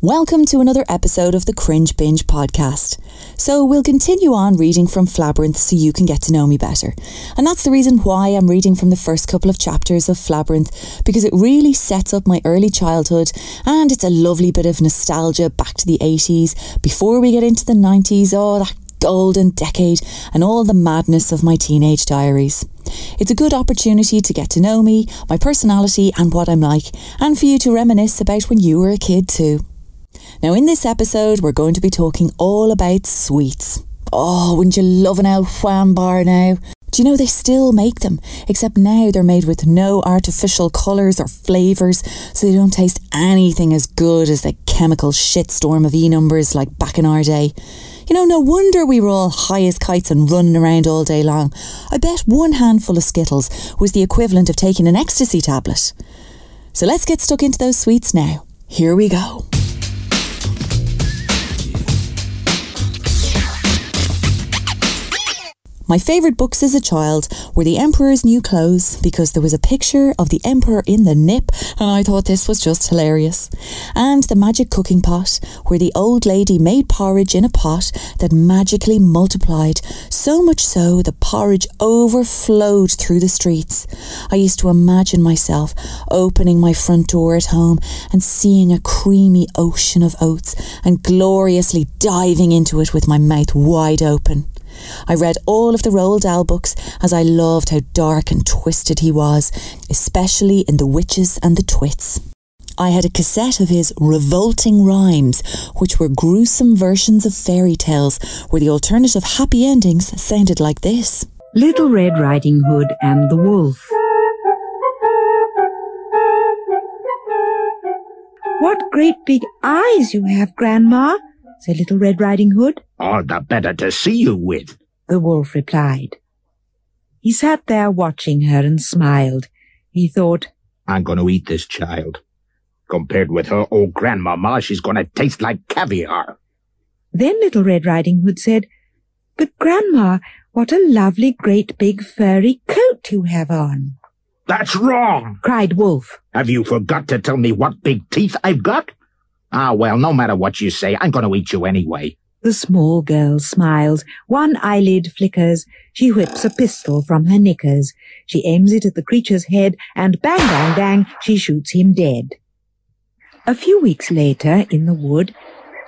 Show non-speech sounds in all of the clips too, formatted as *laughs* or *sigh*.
Welcome to another episode of the Cringe Binge podcast. So, we'll continue on reading from Flabyrinth so you can get to know me better. And that's the reason why I'm reading from the first couple of chapters of Flabyrinth, because it really sets up my early childhood and it's a lovely bit of nostalgia back to the 80s before we get into the 90s. Oh, that golden decade and all the madness of my teenage diaries. It's a good opportunity to get to know me, my personality, and what I'm like, and for you to reminisce about when you were a kid too. Now, in this episode, we're going to be talking all about sweets. Oh, wouldn't you love an El Juan bar now? Do you know they still make them? Except now they're made with no artificial colours or flavours, so they don't taste anything as good as the chemical shitstorm of E numbers like back in our day. You know, no wonder we were all high as kites and running around all day long. I bet one handful of Skittles was the equivalent of taking an ecstasy tablet. So let's get stuck into those sweets now. Here we go. My favourite books as a child were The Emperor's New Clothes because there was a picture of the Emperor in the nip and I thought this was just hilarious. And The Magic Cooking Pot where the old lady made porridge in a pot that magically multiplied, so much so the porridge overflowed through the streets. I used to imagine myself opening my front door at home and seeing a creamy ocean of oats and gloriously diving into it with my mouth wide open. I read all of the Roald Dahl books as I loved how dark and twisted he was, especially in The Witches and the Twits. I had a cassette of his revolting rhymes, which were gruesome versions of fairy tales where the alternative happy endings sounded like this Little Red Riding Hood and the Wolf. What great big eyes you have, Grandma, said Little Red Riding Hood. All the better to see you with, the wolf replied. He sat there watching her and smiled. He thought, I'm going to eat this child. Compared with her old grandmama, she's going to taste like caviar. Then Little Red Riding Hood said, But Grandma, what a lovely great big furry coat you have on. That's wrong, cried Wolf. Have you forgot to tell me what big teeth I've got? Ah, well, no matter what you say, I'm going to eat you anyway. The small girl smiles. One eyelid flickers. She whips a pistol from her knickers. She aims it at the creature's head, and bang, bang, bang, she shoots him dead. A few weeks later, in the wood,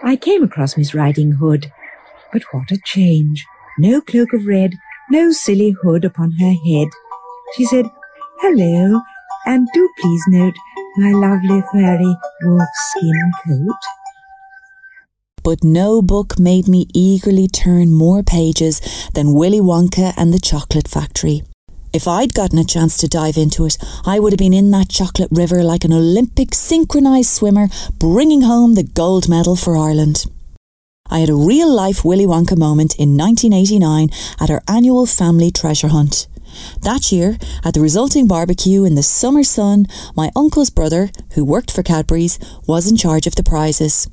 I came across Miss Riding Hood. But what a change! No cloak of red, no silly hood upon her head. She said, Hello, and do please note my lovely furry wolf skin coat. But no book made me eagerly turn more pages than Willy Wonka and the Chocolate Factory. If I'd gotten a chance to dive into it, I would have been in that chocolate river like an Olympic synchronised swimmer bringing home the gold medal for Ireland. I had a real life Willy Wonka moment in 1989 at our annual family treasure hunt. That year, at the resulting barbecue in the summer sun, my uncle's brother, who worked for Cadbury's, was in charge of the prizes.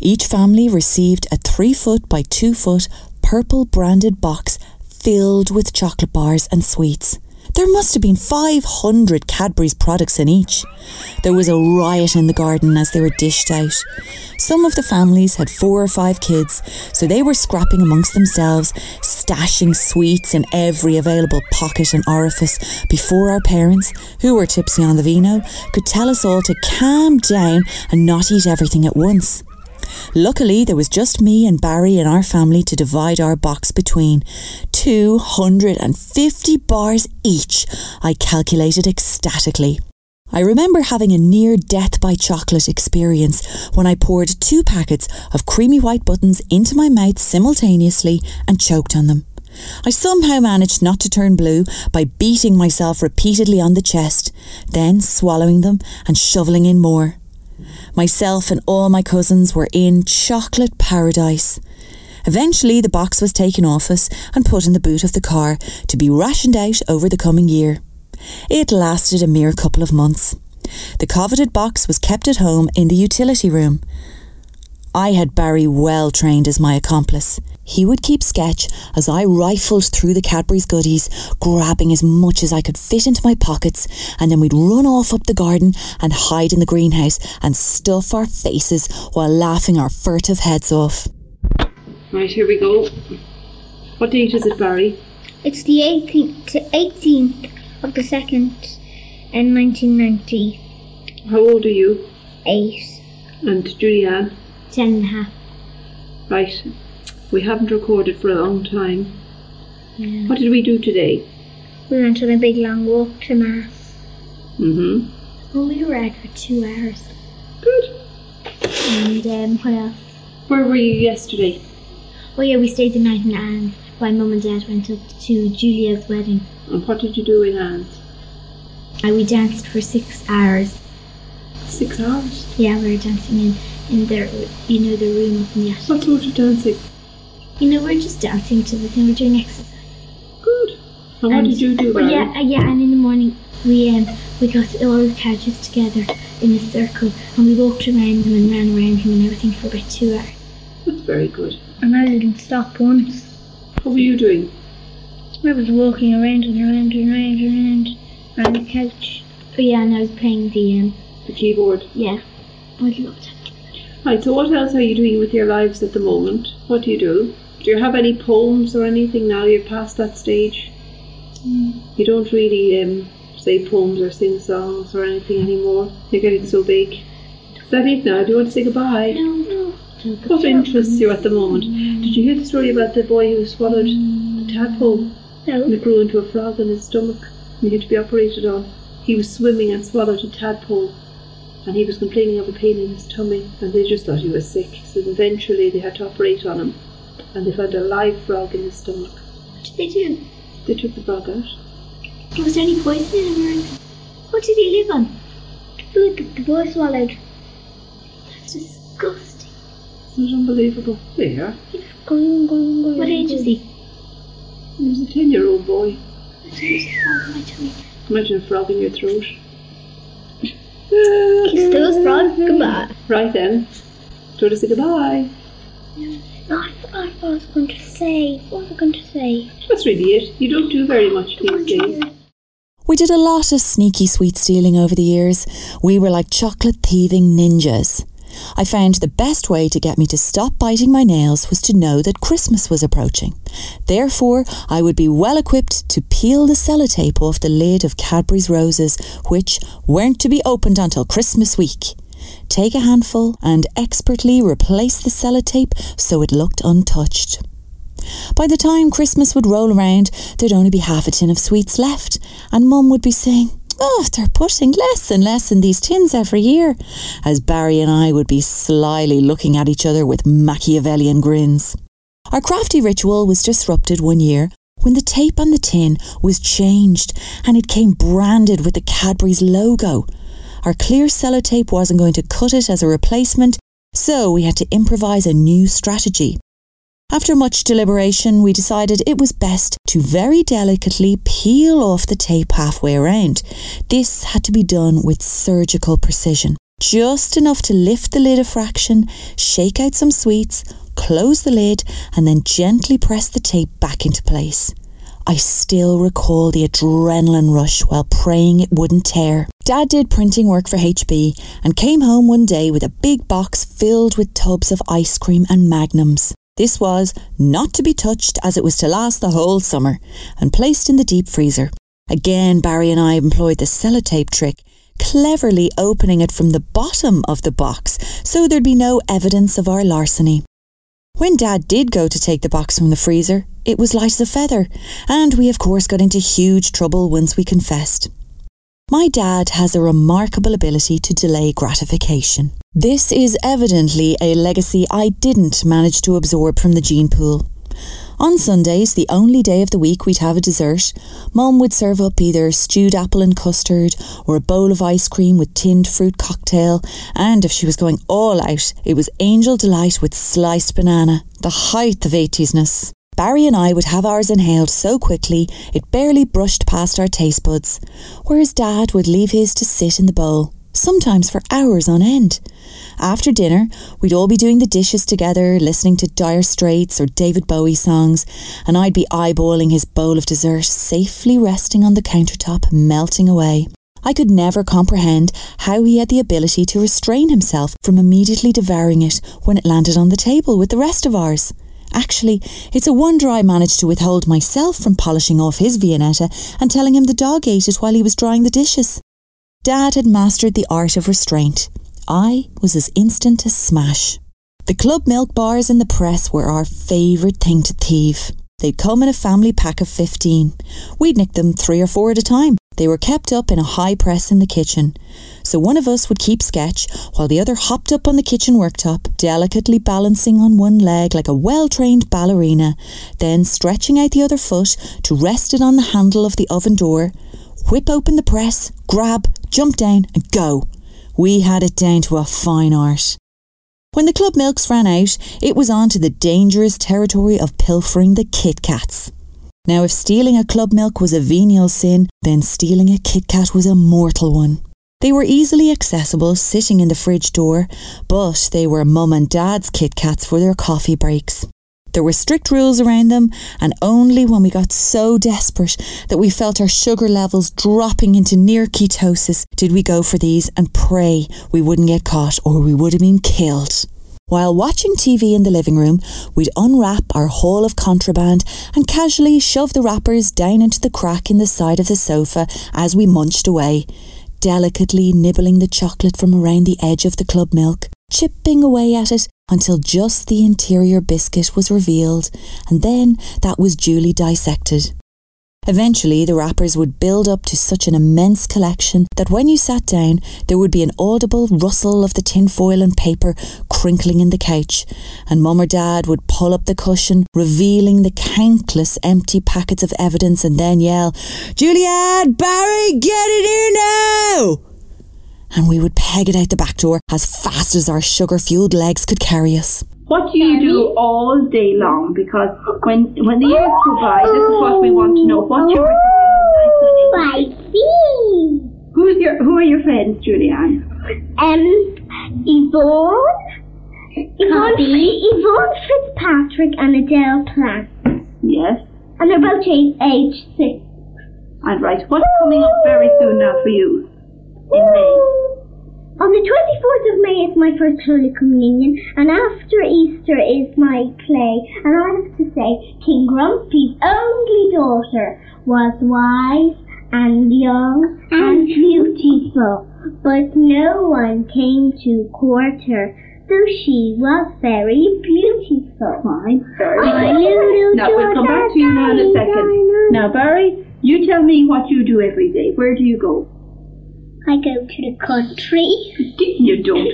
Each family received a 3 foot by 2 foot purple branded box filled with chocolate bars and sweets. There must have been 500 Cadbury's products in each. There was a riot in the garden as they were dished out. Some of the families had four or five kids, so they were scrapping amongst themselves, stashing sweets in every available pocket and orifice before our parents, who were tipsy on the vino, could tell us all to calm down and not eat everything at once. Luckily, there was just me and Barry and our family to divide our box between. 250 bars each, I calculated ecstatically. I remember having a near death by chocolate experience when I poured two packets of creamy white buttons into my mouth simultaneously and choked on them. I somehow managed not to turn blue by beating myself repeatedly on the chest, then swallowing them and shoveling in more. Myself and all my cousins were in chocolate paradise. Eventually, the box was taken off us and put in the boot of the car to be rationed out over the coming year. It lasted a mere couple of months. The coveted box was kept at home in the utility room. I had Barry well trained as my accomplice. He would keep sketch as I rifled through the Cadbury's goodies, grabbing as much as I could fit into my pockets, and then we'd run off up the garden and hide in the greenhouse and stuff our faces while laughing our furtive heads off. Right, here we go. What date is it, Barry? It's the 18th, 18th of the 2nd in 1990. How old are you? Ace and Julianne? Ten and a half. Right. We haven't recorded for a long time. Yeah. What did we do today? We went on a big long walk to Mass. Mm-hmm. And we were out for two hours. Good. And um, what else? Where were you yesterday? Oh yeah, we stayed the night in Anne's while Mum and Dad went up to Julia's wedding. And what did you do in Anne's? And we danced for six hours. Six hours. Yeah, we were dancing in, in their, you know, the room up in the attic. What sort of dancing? You know, we're just dancing to the thing, we're doing exercise. Good. And what did you do, Oh Barry? yeah, uh, yeah, and in the morning we um we got all the couches together in a circle and we walked around them and ran around him and everything for about two hours. That's very good. And I didn't stop once. What were you doing? I was walking around and around and around and around on the couch. Oh yeah, and I was playing the um The keyboard. yeah. I loved it. Right, so what else are you doing with your lives at the moment? What do you do? Do you have any poems or anything now you're past that stage? You don't really um, say poems or sing songs or anything anymore. You're getting so big. Is that it now? Do you want to say goodbye? No, no. What interests you at the moment? Did you hear the story about the boy who swallowed a tadpole and it grew into a frog in his stomach and he had to be operated on? He was swimming and swallowed a tadpole and he was complaining of a pain in his tummy and they just thought he was sick. So eventually they had to operate on him and they found a live frog in his stomach. What did they do? They took the frog out. Was there any poison in or? What did he live on? The Food that the boy swallowed. That's disgusting. Isn't it unbelievable? There. Going, going, going. What age is he? He was a 10 year old boy. There's a frog in my tummy. Imagine a frog in your throat. Kiss those frog. Goodbye. Right then. Do you to say goodbye? No, I forgot what I was going to say. What was I going to say? That's really it. You don't do very much these days. We did a lot of sneaky sweet stealing over the years. We were like chocolate thieving ninjas. I found the best way to get me to stop biting my nails was to know that Christmas was approaching. Therefore, I would be well equipped to peel the sellotape off the lid of Cadbury's roses, which weren't to be opened until Christmas week. Take a handful and expertly replace the sellotape so it looked untouched. By the time Christmas would roll around, there'd only be half a tin of sweets left, and Mum would be saying, Oh, they're putting less and less in these tins every year, as Barry and I would be slyly looking at each other with Machiavellian grins. Our crafty ritual was disrupted one year when the tape on the tin was changed and it came branded with the Cadbury's logo. Our clear sellotape wasn't going to cut it as a replacement, so we had to improvise a new strategy. After much deliberation, we decided it was best to very delicately peel off the tape halfway around. This had to be done with surgical precision. Just enough to lift the lid a fraction, shake out some sweets, close the lid, and then gently press the tape back into place. I still recall the adrenaline rush while praying it wouldn't tear. Dad did printing work for HB and came home one day with a big box filled with tubs of ice cream and magnums. This was not to be touched as it was to last the whole summer and placed in the deep freezer. Again, Barry and I employed the sellotape trick, cleverly opening it from the bottom of the box so there'd be no evidence of our larceny. When Dad did go to take the box from the freezer, it was light as a feather, and we of course got into huge trouble once we confessed. My dad has a remarkable ability to delay gratification. This is evidently a legacy I didn't manage to absorb from the gene pool. On Sundays, the only day of the week we'd have a dessert, Mum would serve up either stewed apple and custard or a bowl of ice cream with tinned fruit cocktail, and if she was going all out, it was Angel Delight with sliced banana, the height of 80s-ness. Barry and I would have ours inhaled so quickly it barely brushed past our taste buds, whereas Dad would leave his to sit in the bowl, sometimes for hours on end. After dinner, we'd all be doing the dishes together, listening to Dire Straits or David Bowie songs, and I'd be eyeballing his bowl of dessert safely resting on the countertop, melting away. I could never comprehend how he had the ability to restrain himself from immediately devouring it when it landed on the table with the rest of ours. Actually, it's a wonder I managed to withhold myself from polishing off his Viennetta and telling him the dog ate it while he was drying the dishes. Dad had mastered the art of restraint. I was as instant as smash. The club milk bars in the press were our favourite thing to thieve. They'd come in a family pack of 15. We'd nick them three or four at a time. They were kept up in a high press in the kitchen. So one of us would keep sketch while the other hopped up on the kitchen worktop, delicately balancing on one leg like a well trained ballerina, then stretching out the other foot to rest it on the handle of the oven door, whip open the press, grab, jump down, and go. We had it down to a fine art. When the club milks ran out, it was on to the dangerous territory of pilfering the Kit Kats. Now, if stealing a club milk was a venial sin, then stealing a Kit Kat was a mortal one. They were easily accessible, sitting in the fridge door, but they were mum and dad's Kit Kats for their coffee breaks. There were strict rules around them, and only when we got so desperate that we felt our sugar levels dropping into near ketosis did we go for these and pray we wouldn't get caught or we would have been killed. While watching TV in the living room, we'd unwrap our haul of contraband and casually shove the wrappers down into the crack in the side of the sofa as we munched away, delicately nibbling the chocolate from around the edge of the club milk, chipping away at it until just the interior biscuit was revealed, and then that was duly dissected. Eventually, the wrappers would build up to such an immense collection that when you sat down, there would be an audible rustle of the tinfoil and paper crinkling in the couch, and Mum or Dad would pull up the cushion, revealing the countless empty packets of evidence, and then yell, Juliet, Barry, get in here now! And we would peg it out the back door as fast as our sugar fueled legs could carry us. What do you do all day long? Because when when the years go by, this is what we want to know. What you were doing. I see. Who's your Who are your friends, Julianne? Um, Yvonne, Yvonne, Yvonne Fitzpatrick and Adele Platt. Yes. And they're both age, age six. And right. What's coming up very soon now for you? In May. Oh! On the 24th of May is my first Holy Communion, and after Easter is my play. And I have to say, King Grumpy's only daughter was wise and young and beautiful, but no one came to court her, though she was very beautiful. Fine. Very knew Now we'll come back to you now in a second. Now, Barry, you tell me what you do every day. Where do you go? I go to the country. Didn't you don't.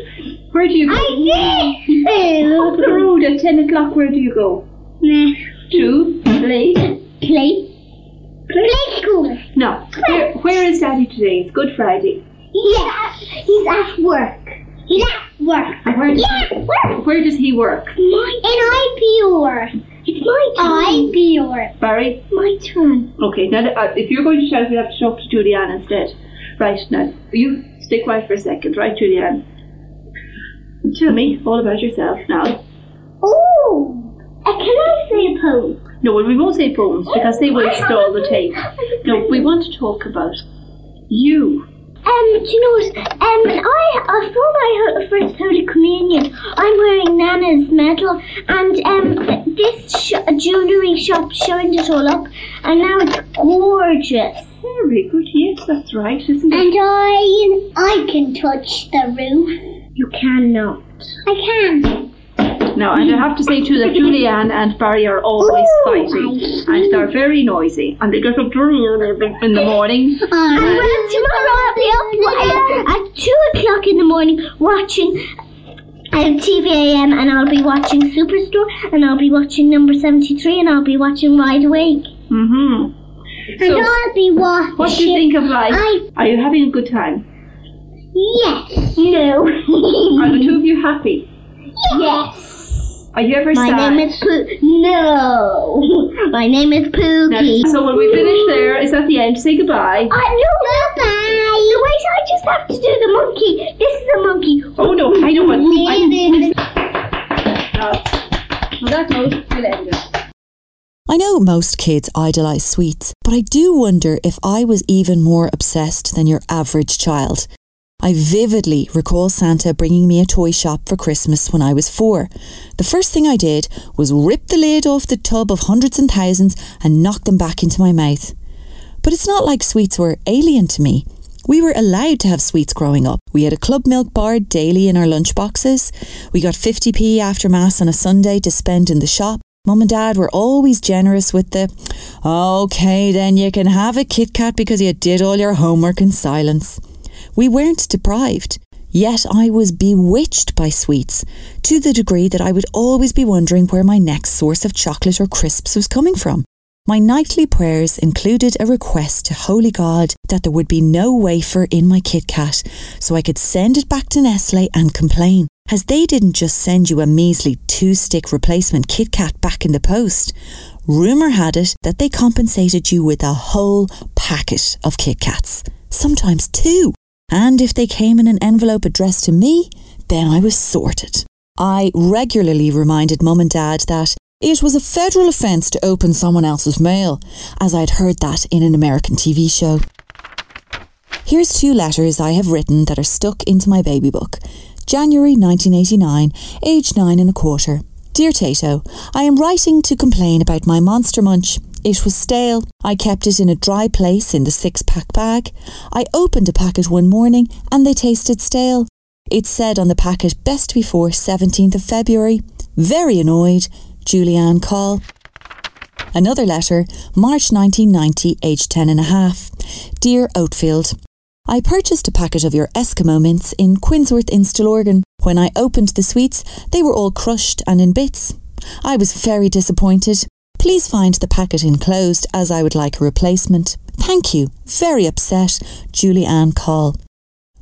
Where do you go? Up the road at ten o'clock. Where do you go? do. To play. Play. Play school. No. Where, where is Daddy today? It's Good Friday. Yes, he's at work. He's at work. And where does Yeah, he, work. where does he work? My in IPR. It's my turn. IPR. Barry. My turn. Okay. Now, uh, if you're going to shout, we have to talk to Julianne instead. Right. Now, you stay quiet for a second, right, Julianne? Tell me all about yourself now. Oh, uh, can I say a poem? No, well, we won't say poems because they waste *laughs* all the tape. No, we want to talk about you. Um, do you know what? Um, I, uh, for my first Holy Communion, I'm wearing Nana's medal, and um, this sh- jewellery shop showing it all up, and now it's gorgeous. Very good. Yes, that's right, isn't it? And I, I can touch the roof. You cannot. I can. Now, and I have to say too that Julianne and Barry are always fighting, and they're very noisy, and they get up in the morning. And well, tomorrow I'll be up at two o'clock in the morning watching um, TVAM, and I'll be watching Superstore, and I'll be watching Number Seventy Three, and I'll be watching Wide Awake. Mm-hmm. And So, I'll be watching. what do you think of life? I Are you having a good time? yes. No. *laughs* Are the two of you happy? yes. Are you ever My sad? name is Poo. No. *laughs* My name is Now, Pookie. so when we finish there, is that the end? Say goodbye. Uh, no, goodbye. wait, I just have to do the monkey. This is the monkey. Oh no, I don't know what. I, that note, we'll end it. I know most kids idolise sweets, but I do wonder if I was even more obsessed than your average child. I vividly recall Santa bringing me a toy shop for Christmas when I was four. The first thing I did was rip the lid off the tub of hundreds and thousands and knock them back into my mouth. But it's not like sweets were alien to me. We were allowed to have sweets growing up. We had a club milk bar daily in our lunch boxes. We got 50p after Mass on a Sunday to spend in the shop. Mum and Dad were always generous with the, okay, then you can have a Kit Kat because you did all your homework in silence. We weren't deprived. Yet I was bewitched by sweets, to the degree that I would always be wondering where my next source of chocolate or crisps was coming from. My nightly prayers included a request to Holy God that there would be no wafer in my Kit Kat, so I could send it back to Nestle and complain, as they didn't just send you a measly two stick replacement Kit Kat back in the post. Rumour had it that they compensated you with a whole packet of Kit Kats, sometimes two. And if they came in an envelope addressed to me, then I was sorted. I regularly reminded Mum and Dad that it was a federal offence to open someone else's mail, as I'd heard that in an American TV show. Here's two letters I have written that are stuck into my baby book. January 1989, age nine and a quarter. Dear Tayto, I am writing to complain about my monster munch. It was stale. I kept it in a dry place in the six pack bag. I opened a packet one morning and they tasted stale. It said on the packet best before 17th of February. Very annoyed, Julianne Coll. Another letter, March 1990, age 10 and a half. Dear Oatfield, I purchased a packet of your Eskimo mints in Quinsworth in Stillorgan. When I opened the sweets, they were all crushed and in bits. I was very disappointed. Please find the packet enclosed as I would like a replacement. Thank you. Very upset, Julie Ann Coll.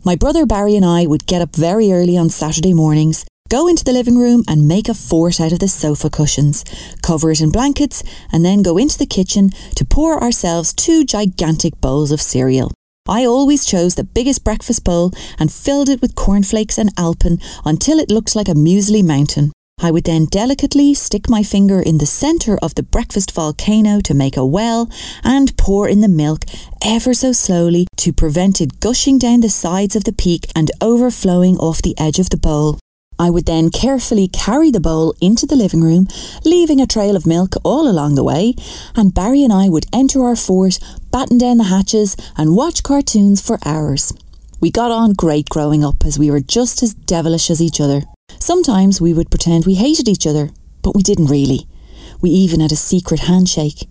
My brother Barry and I would get up very early on Saturday mornings, go into the living room and make a fort out of the sofa cushions, cover it in blankets, and then go into the kitchen to pour ourselves two gigantic bowls of cereal. I always chose the biggest breakfast bowl and filled it with cornflakes and alpen until it looked like a muesli mountain. I would then delicately stick my finger in the centre of the breakfast volcano to make a well and pour in the milk ever so slowly to prevent it gushing down the sides of the peak and overflowing off the edge of the bowl. I would then carefully carry the bowl into the living room, leaving a trail of milk all along the way, and Barry and I would enter our fort, batten down the hatches, and watch cartoons for hours. We got on great growing up as we were just as devilish as each other. Sometimes we would pretend we hated each other, but we didn't really. We even had a secret handshake.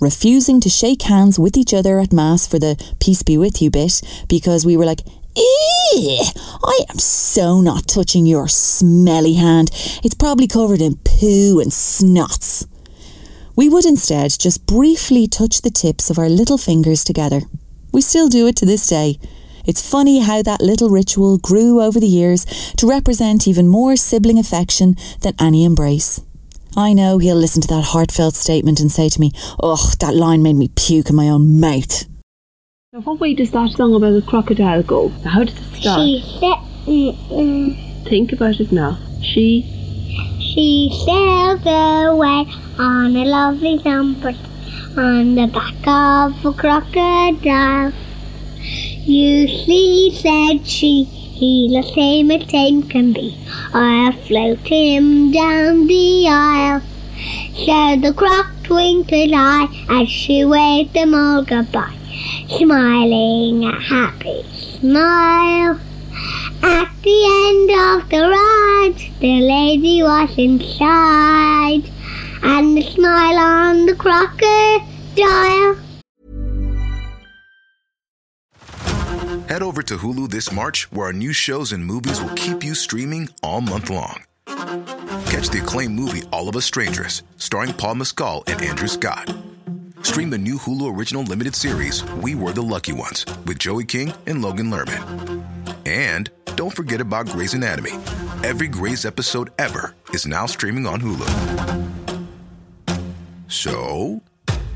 Refusing to shake hands with each other at Mass for the peace be with you bit because we were like, Eeh, I am so not touching your smelly hand. It's probably covered in poo and snots. We would instead just briefly touch the tips of our little fingers together. We still do it to this day. It's funny how that little ritual grew over the years to represent even more sibling affection than any embrace. I know he'll listen to that heartfelt statement and say to me, Ugh, that line made me puke in my own mouth. Now, what way does that song about the crocodile go? How does it start? She said, mm, mm, Think about it now. She, she sailed away on a lovely trumpet on the back of a crocodile. You see, said she, he'll the same as tame can be. I'll float him down the aisle. So the croc twinkled eye as she waved them all goodbye, smiling a happy smile. At the end of the ride, the lady was inside, and the smile on the crocodile. Head over to Hulu this March, where our new shows and movies will keep you streaming all month long. Catch the acclaimed movie All of Us Strangers, starring Paul Mescal and Andrew Scott. Stream the new Hulu original limited series We Were the Lucky Ones with Joey King and Logan Lerman. And don't forget about Grey's Anatomy. Every Grey's episode ever is now streaming on Hulu. So,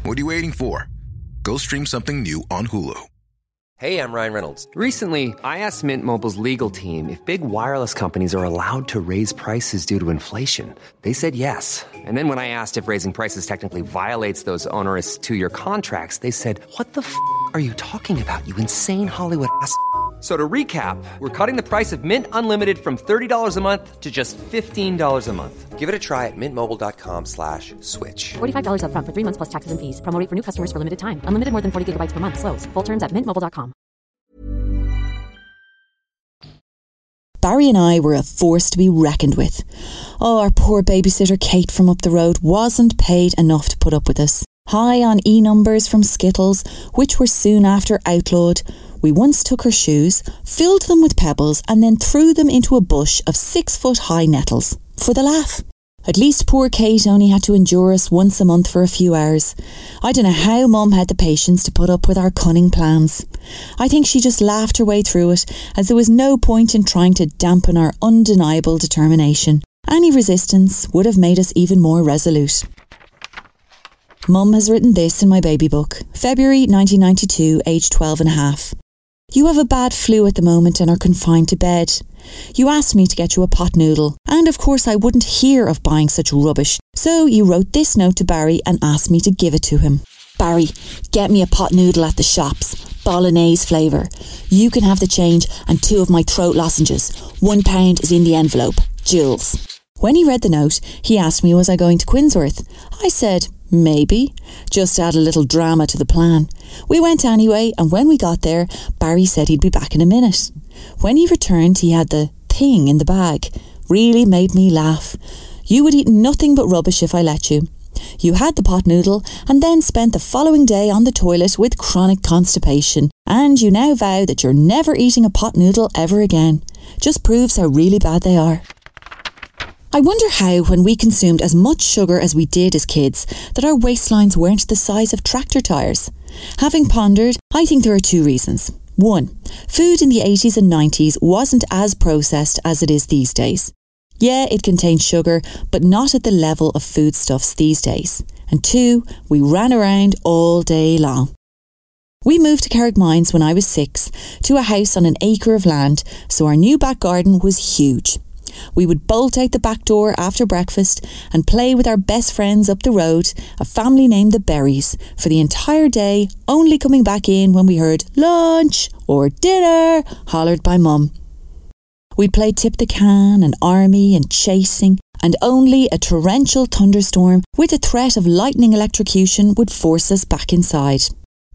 what are you waiting for? Go stream something new on Hulu. Hey, I'm Ryan Reynolds. Recently, I asked Mint Mobile's legal team if big wireless companies are allowed to raise prices due to inflation. They said yes. And then when I asked if raising prices technically violates those onerous two year contracts, they said, What the f are you talking about, you insane Hollywood ass? F- So to recap, we're cutting the price of Mint Unlimited from $30 a month to just $15 a month. Give it a try at mintmobile.com slash switch. $45 upfront for three months plus taxes and fees. Promo for new customers for limited time. Unlimited more than 40 gigabytes per month. Slows. Full terms at mintmobile.com. Barry and I were a force to be reckoned with. Oh, our poor babysitter Kate from up the road wasn't paid enough to put up with us. High on E numbers from Skittles, which were soon after outlawed, we once took her shoes, filled them with pebbles, and then threw them into a bush of six foot high nettles. For the laugh. At least poor Kate only had to endure us once a month for a few hours. I don't know how Mum had the patience to put up with our cunning plans. I think she just laughed her way through it, as there was no point in trying to dampen our undeniable determination. Any resistance would have made us even more resolute. Mum has written this in my baby book, February 1992, age 12 and a half. You have a bad flu at the moment and are confined to bed. You asked me to get you a pot noodle, and of course I wouldn't hear of buying such rubbish, so you wrote this note to Barry and asked me to give it to him. Barry, get me a pot noodle at the shops, bolognese flavour. You can have the change and two of my throat lozenges. One pound is in the envelope. Jules. When he read the note, he asked me was I going to Quinsworth. I said, maybe, just add a little drama to the plan. We went anyway, and when we got there, Barry said he'd be back in a minute. When he returned, he had the thing in the bag. Really made me laugh. You would eat nothing but rubbish if I let you. You had the pot noodle and then spent the following day on the toilet with chronic constipation, and you now vow that you're never eating a pot noodle ever again. Just proves how really bad they are. I wonder how, when we consumed as much sugar as we did as kids, that our waistlines weren't the size of tractor tyres. Having pondered, I think there are two reasons. One, food in the 80s and 90s wasn't as processed as it is these days. Yeah, it contained sugar, but not at the level of foodstuffs these days. And two, we ran around all day long. We moved to Carrickmines when I was six, to a house on an acre of land, so our new back garden was huge. We would bolt out the back door after breakfast and play with our best friends up the road, a family named the Berries, for the entire day, only coming back in when we heard lunch or dinner hollered by Mum. We'd play tip the can and army and chasing, and only a torrential thunderstorm with a threat of lightning electrocution would force us back inside.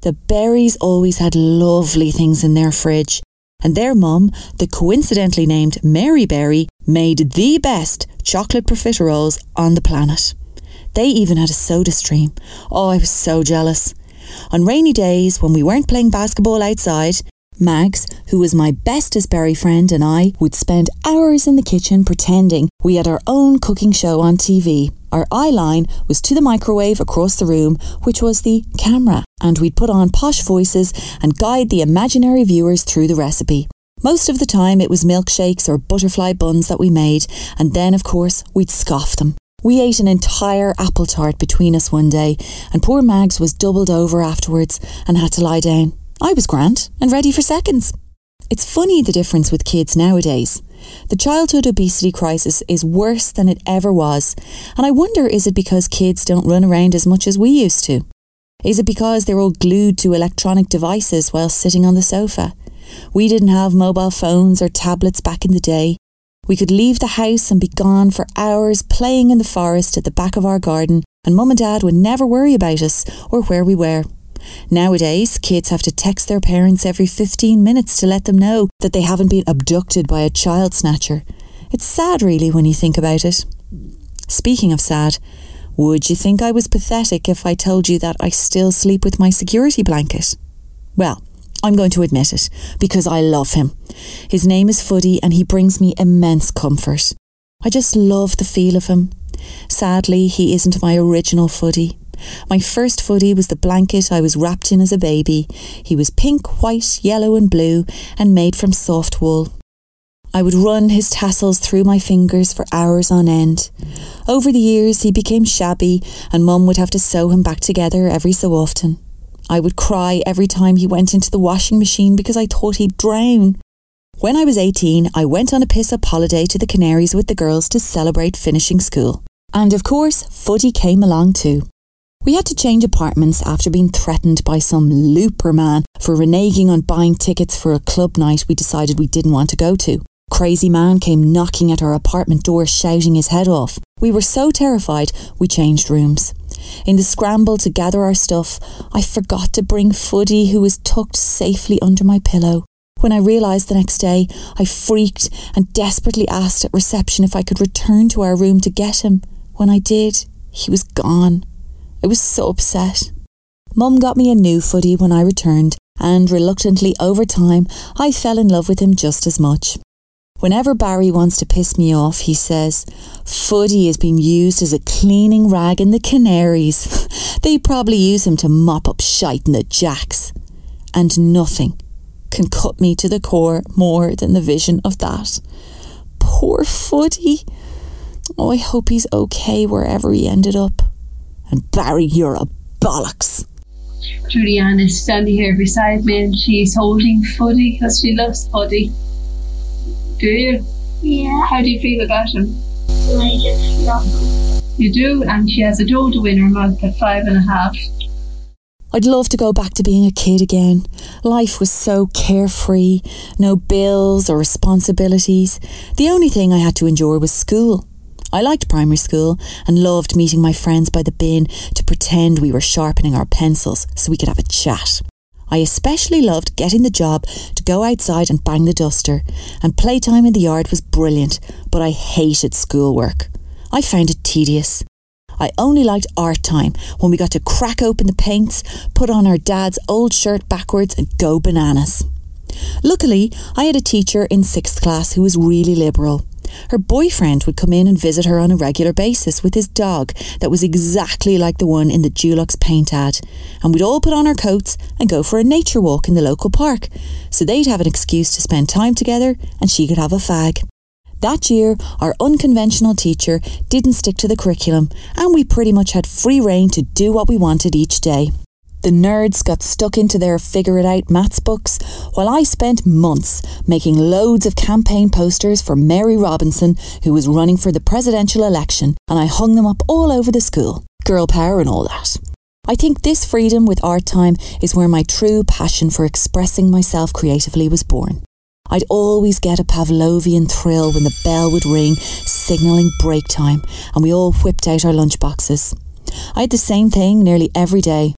The Berries always had lovely things in their fridge, and their mum, the coincidentally named Mary Berry, made the best chocolate profiteroles on the planet. They even had a soda stream. Oh, I was so jealous. On rainy days, when we weren't playing basketball outside, Mags, who was my bestest berry friend, and I would spend hours in the kitchen pretending we had our own cooking show on TV. Our eye line was to the microwave across the room, which was the camera, and we'd put on posh voices and guide the imaginary viewers through the recipe. Most of the time, it was milkshakes or butterfly buns that we made, and then, of course, we'd scoff them. We ate an entire apple tart between us one day, and poor Mags was doubled over afterwards and had to lie down. I was grand and ready for seconds. It's funny the difference with kids nowadays. The childhood obesity crisis is worse than it ever was, and I wonder is it because kids don't run around as much as we used to? Is it because they're all glued to electronic devices while sitting on the sofa? We didn't have mobile phones or tablets back in the day. We could leave the house and be gone for hours playing in the forest at the back of our garden, and mum and dad would never worry about us or where we were. Nowadays, kids have to text their parents every 15 minutes to let them know that they haven't been abducted by a child snatcher. It's sad, really, when you think about it. Speaking of sad, would you think I was pathetic if I told you that I still sleep with my security blanket? Well, I'm going to admit it, because I love him. His name is Fuddy and he brings me immense comfort. I just love the feel of him. Sadly, he isn't my original Fuddy. My first Fuddy was the blanket I was wrapped in as a baby. He was pink, white, yellow, and blue, and made from soft wool. I would run his tassels through my fingers for hours on end. Over the years, he became shabby, and Mum would have to sew him back together every so often. I would cry every time he went into the washing machine because I thought he'd drown. When I was 18, I went on a piss up holiday to the Canaries with the girls to celebrate finishing school. And of course, Footy came along too. We had to change apartments after being threatened by some looper man for reneging on buying tickets for a club night we decided we didn't want to go to. Crazy man came knocking at our apartment door shouting his head off. We were so terrified we changed rooms. In the scramble to gather our stuff, I forgot to bring Footy who was tucked safely under my pillow. When I realised the next day, I freaked and desperately asked at reception if I could return to our room to get him. When I did, he was gone. I was so upset. Mum got me a new footy when I returned, and reluctantly over time, I fell in love with him just as much. Whenever Barry wants to piss me off, he says, Footy is being used as a cleaning rag in the Canaries. *laughs* they probably use him to mop up shite in the jacks. And nothing can cut me to the core more than the vision of that. Poor Footy. Oh, I hope he's okay wherever he ended up. And Barry, you're a bollocks. Julianne is standing here beside me and she's holding Footy because she loves Footy. Do you? Yeah. How do you feel about him? I just love him. You do, and she has a Dodo in her mouth at five and a half. I'd love to go back to being a kid again. Life was so carefree, no bills or responsibilities. The only thing I had to endure was school. I liked primary school and loved meeting my friends by the bin to pretend we were sharpening our pencils so we could have a chat. I especially loved getting the job to go outside and bang the duster, and playtime in the yard was brilliant, but I hated schoolwork. I found it tedious. I only liked art time when we got to crack open the paints, put on our dad's old shirt backwards, and go bananas. Luckily, I had a teacher in sixth class who was really liberal. Her boyfriend would come in and visit her on a regular basis with his dog that was exactly like the one in the Dulux paint ad. And we'd all put on our coats and go for a nature walk in the local park. So they'd have an excuse to spend time together and she could have a fag. That year, our unconventional teacher didn't stick to the curriculum and we pretty much had free rein to do what we wanted each day. The nerds got stuck into their figure it out maths books, while I spent months making loads of campaign posters for Mary Robinson, who was running for the presidential election, and I hung them up all over the school. Girl power and all that. I think this freedom with art time is where my true passion for expressing myself creatively was born. I'd always get a Pavlovian thrill when the bell would ring, signalling break time, and we all whipped out our lunchboxes. I had the same thing nearly every day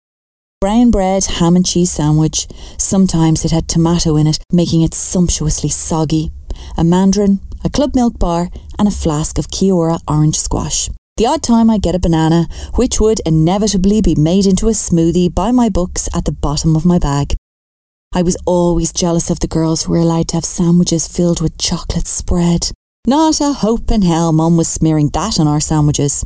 brown bread, ham and cheese sandwich. Sometimes it had tomato in it, making it sumptuously soggy. A mandarin, a club milk bar, and a flask of Kia-Ora orange squash. The odd time I get a banana, which would inevitably be made into a smoothie by my books at the bottom of my bag. I was always jealous of the girls who were allowed to have sandwiches filled with chocolate spread. Not a hope in hell Mum was smearing that on our sandwiches.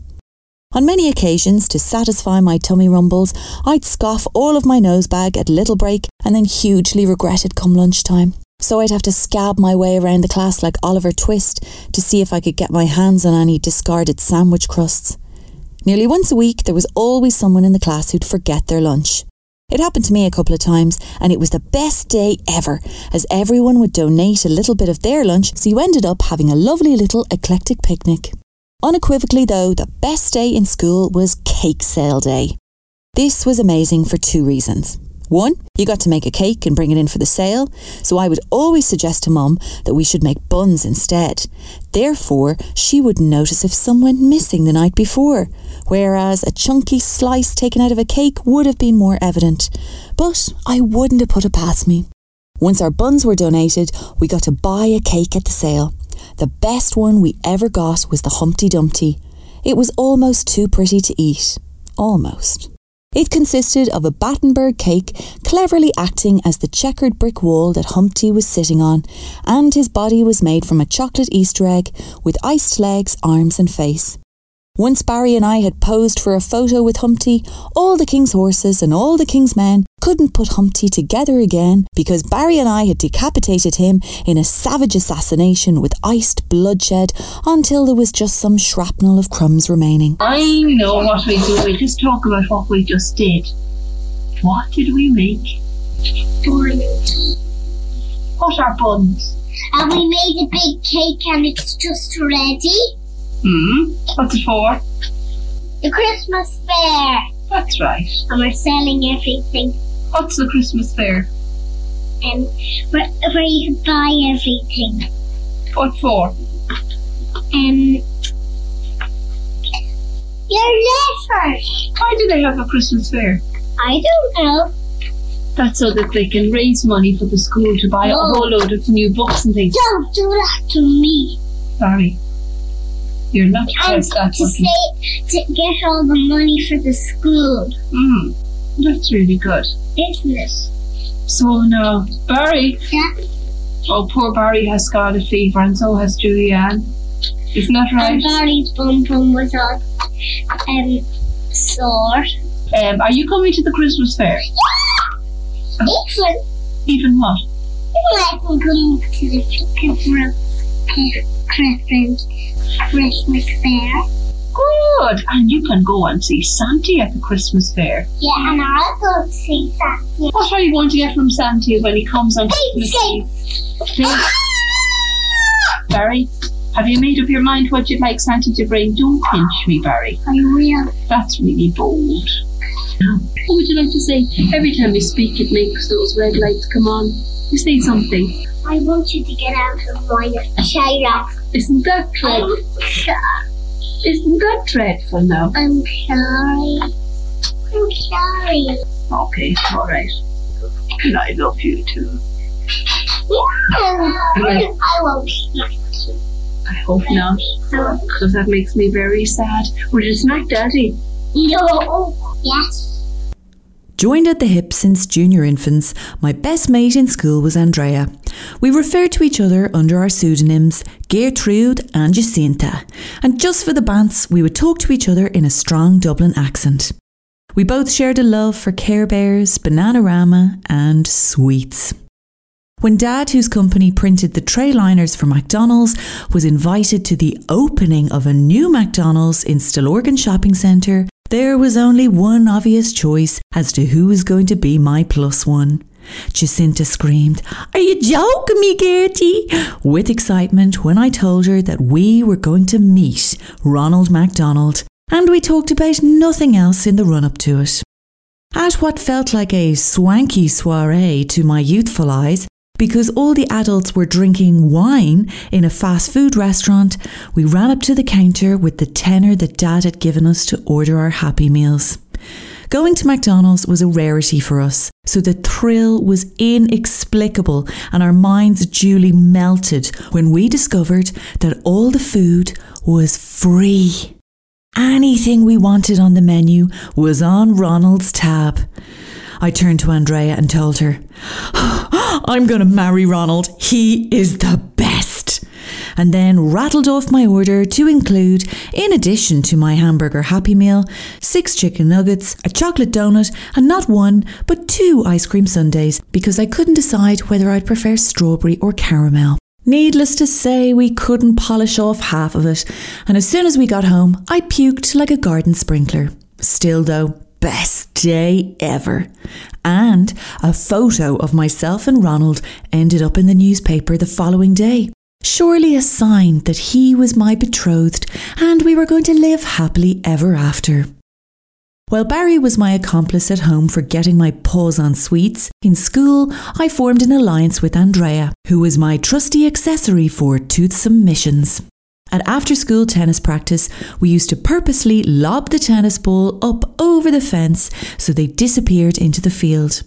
On many occasions, to satisfy my tummy rumbles, I'd scoff all of my nose bag at little break and then hugely regret it come lunchtime. So I'd have to scab my way around the class like Oliver Twist to see if I could get my hands on any discarded sandwich crusts. Nearly once a week, there was always someone in the class who'd forget their lunch. It happened to me a couple of times, and it was the best day ever, as everyone would donate a little bit of their lunch, so you ended up having a lovely little eclectic picnic. Unequivocally, though, the best day in school was cake sale day. This was amazing for two reasons. One, you got to make a cake and bring it in for the sale, so I would always suggest to Mum that we should make buns instead. Therefore, she would notice if some went missing the night before, whereas a chunky slice taken out of a cake would have been more evident. But I wouldn't have put it past me. Once our buns were donated, we got to buy a cake at the sale. The best one we ever got was the Humpty Dumpty. It was almost too pretty to eat. Almost. It consisted of a Battenberg cake cleverly acting as the checkered brick wall that Humpty was sitting on, and his body was made from a chocolate Easter egg with iced legs, arms, and face. Once Barry and I had posed for a photo with Humpty, all the king's horses and all the king's men couldn't put Humpty together again because Barry and I had decapitated him in a savage assassination with iced bloodshed until there was just some shrapnel of crumbs remaining. I know what we do. We'll just talk about what we just did. What did we make? Buns. What are buns? And we made a big cake and it's just ready. Hmm. What's it for? The Christmas fair. That's right. And we're selling everything. What's the Christmas fair? Um, where, where you can buy everything. What for? Um, your letters. Why do they have a Christmas fair? I don't know. That's so that they can raise money for the school to buy a whole load of new books and things. Don't do that to me. Sorry. You're not supposed that to say to get all the money for the school, Hmm. That's really good. isn't it? So now, Barry. Yeah. Oh, poor Barry has scarlet fever and so has Julianne. Isn't that right? And Barry's bum bum was all um sore. Um, are you coming to the Christmas fair? Yeah. Even Even what? Even I can go to the Christmas Christmas fair. Good. And you can go and see Santy at the Christmas fair. Yeah, and I'll go see Santa. What are you going to get from Santy when he comes on Christmas Eve? Barry, have you made up your mind what you'd like Santa to bring? Don't pinch me, Barry. I will. That's really bold. What would you like to say? Every time you speak, it makes those red lights come on. You say something. I want you to get out of my chair. Isn't that dreadful? Isn't that dreadful now? I'm sorry. I'm sorry. Okay, all right. And I love you too. Yeah. I won't smack you. I hope not, because that makes me very sad. Would you smack Daddy? No. Yes. Joined at the hip since junior infants, my best mate in school was Andrea. We referred to each other under our pseudonyms Gertrude and Jacinta, and just for the bants, we would talk to each other in a strong Dublin accent. We both shared a love for Care Bears, Bananarama, and sweets. When Dad, whose company printed the tray liners for McDonald's, was invited to the opening of a new McDonald's in Stillorgan Shopping Centre, there was only one obvious choice as to who was going to be my plus one. Jacinta screamed, Are you joking me, Gertie? with excitement when I told her that we were going to meet Ronald McDonald, and we talked about nothing else in the run up to it. At what felt like a swanky soiree to my youthful eyes, because all the adults were drinking wine in a fast food restaurant, we ran up to the counter with the tenner that Dad had given us to order our Happy Meals. Going to McDonald's was a rarity for us, so the thrill was inexplicable and our minds duly melted when we discovered that all the food was free. Anything we wanted on the menu was on Ronald's tab. I turned to Andrea and told her, *gasps* I'm going to marry Ronald. He is the best. And then rattled off my order to include, in addition to my hamburger Happy Meal, six chicken nuggets, a chocolate donut, and not one, but two ice cream sundaes because I couldn't decide whether I'd prefer strawberry or caramel. Needless to say, we couldn't polish off half of it, and as soon as we got home, I puked like a garden sprinkler. Still, though, best day ever. And a photo of myself and Ronald ended up in the newspaper the following day. Surely a sign that he was my betrothed and we were going to live happily ever after. While Barry was my accomplice at home for getting my paws on sweets, in school I formed an alliance with Andrea, who was my trusty accessory for toothsome missions. At after school tennis practice, we used to purposely lob the tennis ball up over the fence so they disappeared into the field.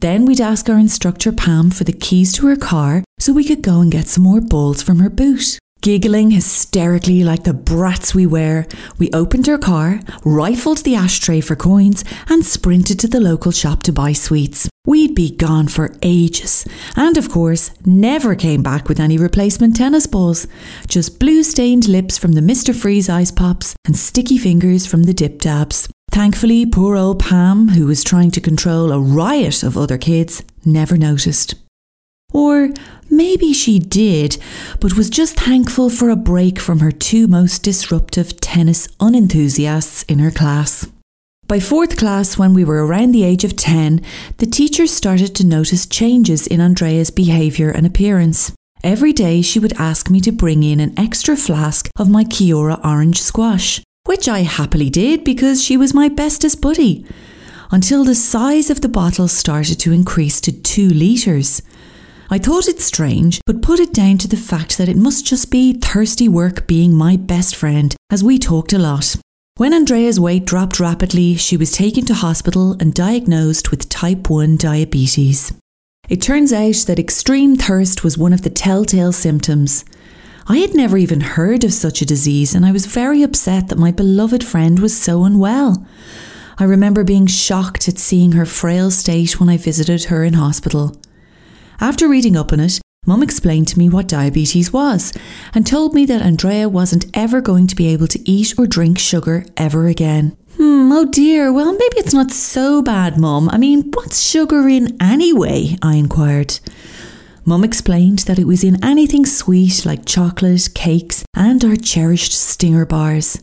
Then we'd ask our instructor Pam for the keys to her car so we could go and get some more balls from her boot. Giggling hysterically like the brats we were, we opened her car, rifled the ashtray for coins, and sprinted to the local shop to buy sweets. We'd be gone for ages, and of course, never came back with any replacement tennis balls. Just blue stained lips from the Mr. Freeze ice pops and sticky fingers from the dip dabs. Thankfully, poor old Pam, who was trying to control a riot of other kids, never noticed. Or maybe she did, but was just thankful for a break from her two most disruptive tennis unenthusiasts in her class. By fourth class, when we were around the age of 10, the teachers started to notice changes in Andrea's behaviour and appearance. Every day she would ask me to bring in an extra flask of my Kia-Ora orange squash, which I happily did because she was my bestest buddy, until the size of the bottle started to increase to two litres. I thought it strange, but put it down to the fact that it must just be thirsty work being my best friend, as we talked a lot. When Andrea's weight dropped rapidly, she was taken to hospital and diagnosed with type 1 diabetes. It turns out that extreme thirst was one of the telltale symptoms. I had never even heard of such a disease, and I was very upset that my beloved friend was so unwell. I remember being shocked at seeing her frail state when I visited her in hospital. After reading up on it, Mum explained to me what diabetes was and told me that Andrea wasn't ever going to be able to eat or drink sugar ever again. Hmm, oh dear, well, maybe it's not so bad, Mum. I mean, what's sugar in anyway? I inquired. Mum explained that it was in anything sweet like chocolate, cakes, and our cherished stinger bars.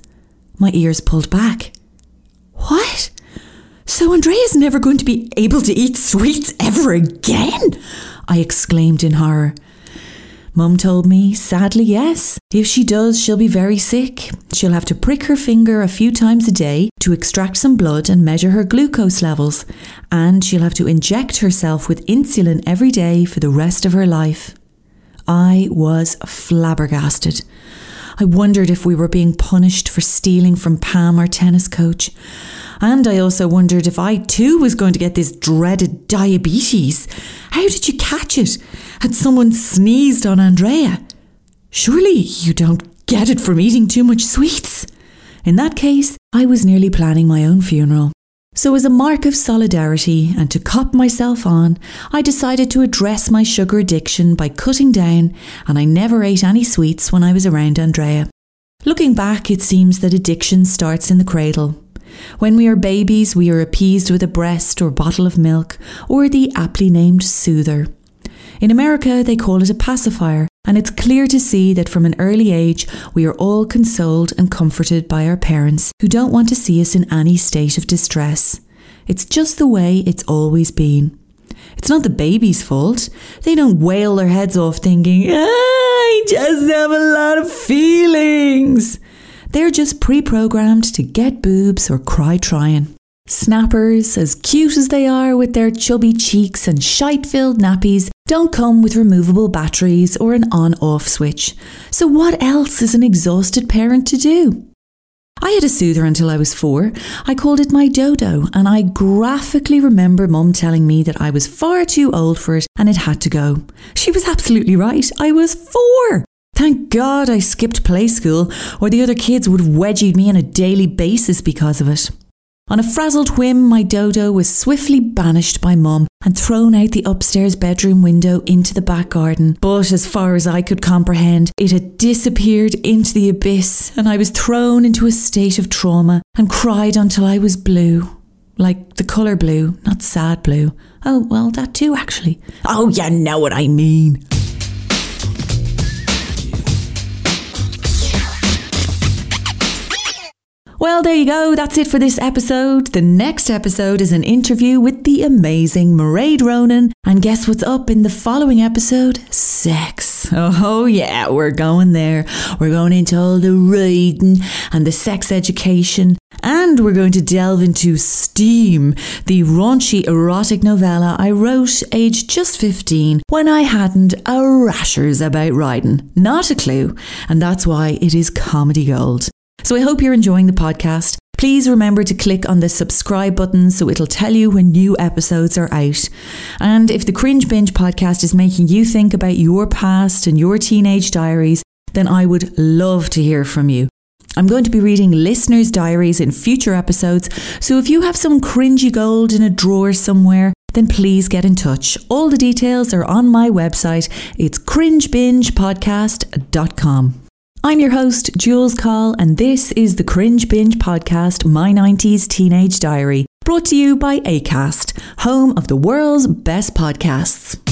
My ears pulled back. What? So Andrea's never going to be able to eat sweets ever again? I exclaimed in horror. Mum told me, sadly, yes. If she does, she'll be very sick. She'll have to prick her finger a few times a day to extract some blood and measure her glucose levels, and she'll have to inject herself with insulin every day for the rest of her life. I was flabbergasted. I wondered if we were being punished for stealing from Pam, our tennis coach. And I also wondered if I too was going to get this dreaded diabetes. How did you catch it? Had someone sneezed on Andrea? Surely you don't get it from eating too much sweets. In that case, I was nearly planning my own funeral. So, as a mark of solidarity and to cop myself on, I decided to address my sugar addiction by cutting down, and I never ate any sweets when I was around Andrea. Looking back, it seems that addiction starts in the cradle. When we are babies, we are appeased with a breast or bottle of milk, or the aptly named soother. In America, they call it a pacifier, and it's clear to see that from an early age, we are all consoled and comforted by our parents who don't want to see us in any state of distress. It's just the way it's always been. It's not the baby's fault. They don't wail their heads off thinking, I just have a lot of feelings. They're just pre programmed to get boobs or cry trying. Snappers, as cute as they are with their chubby cheeks and shite filled nappies, don't come with removable batteries or an on off switch. So, what else is an exhausted parent to do? I had a soother until I was four. I called it my dodo, and I graphically remember mum telling me that I was far too old for it and it had to go. She was absolutely right. I was four. Thank God I skipped play school, or the other kids would have wedgied me on a daily basis because of it. On a frazzled whim, my dodo was swiftly banished by Mum and thrown out the upstairs bedroom window into the back garden. But as far as I could comprehend, it had disappeared into the abyss, and I was thrown into a state of trauma and cried until I was blue. Like the colour blue, not sad blue. Oh, well, that too, actually. Oh, you know what I mean. Well, there you go. That's it for this episode. The next episode is an interview with the amazing Mairead Ronan. And guess what's up in the following episode? Sex. Oh, yeah, we're going there. We're going into all the riding and the sex education. And we're going to delve into Steam, the raunchy erotic novella I wrote aged just 15 when I hadn't a rashers about riding. Not a clue. And that's why it is comedy gold. So I hope you're enjoying the podcast. Please remember to click on the subscribe button so it'll tell you when new episodes are out. And if the Cringe Binge podcast is making you think about your past and your teenage diaries, then I would love to hear from you. I'm going to be reading listeners' diaries in future episodes, so if you have some cringy gold in a drawer somewhere, then please get in touch. All the details are on my website. It's cringebingepodcast.com. I'm your host, Jules Coll, and this is the Cringe Binge podcast, My 90s Teenage Diary, brought to you by ACAST, home of the world's best podcasts.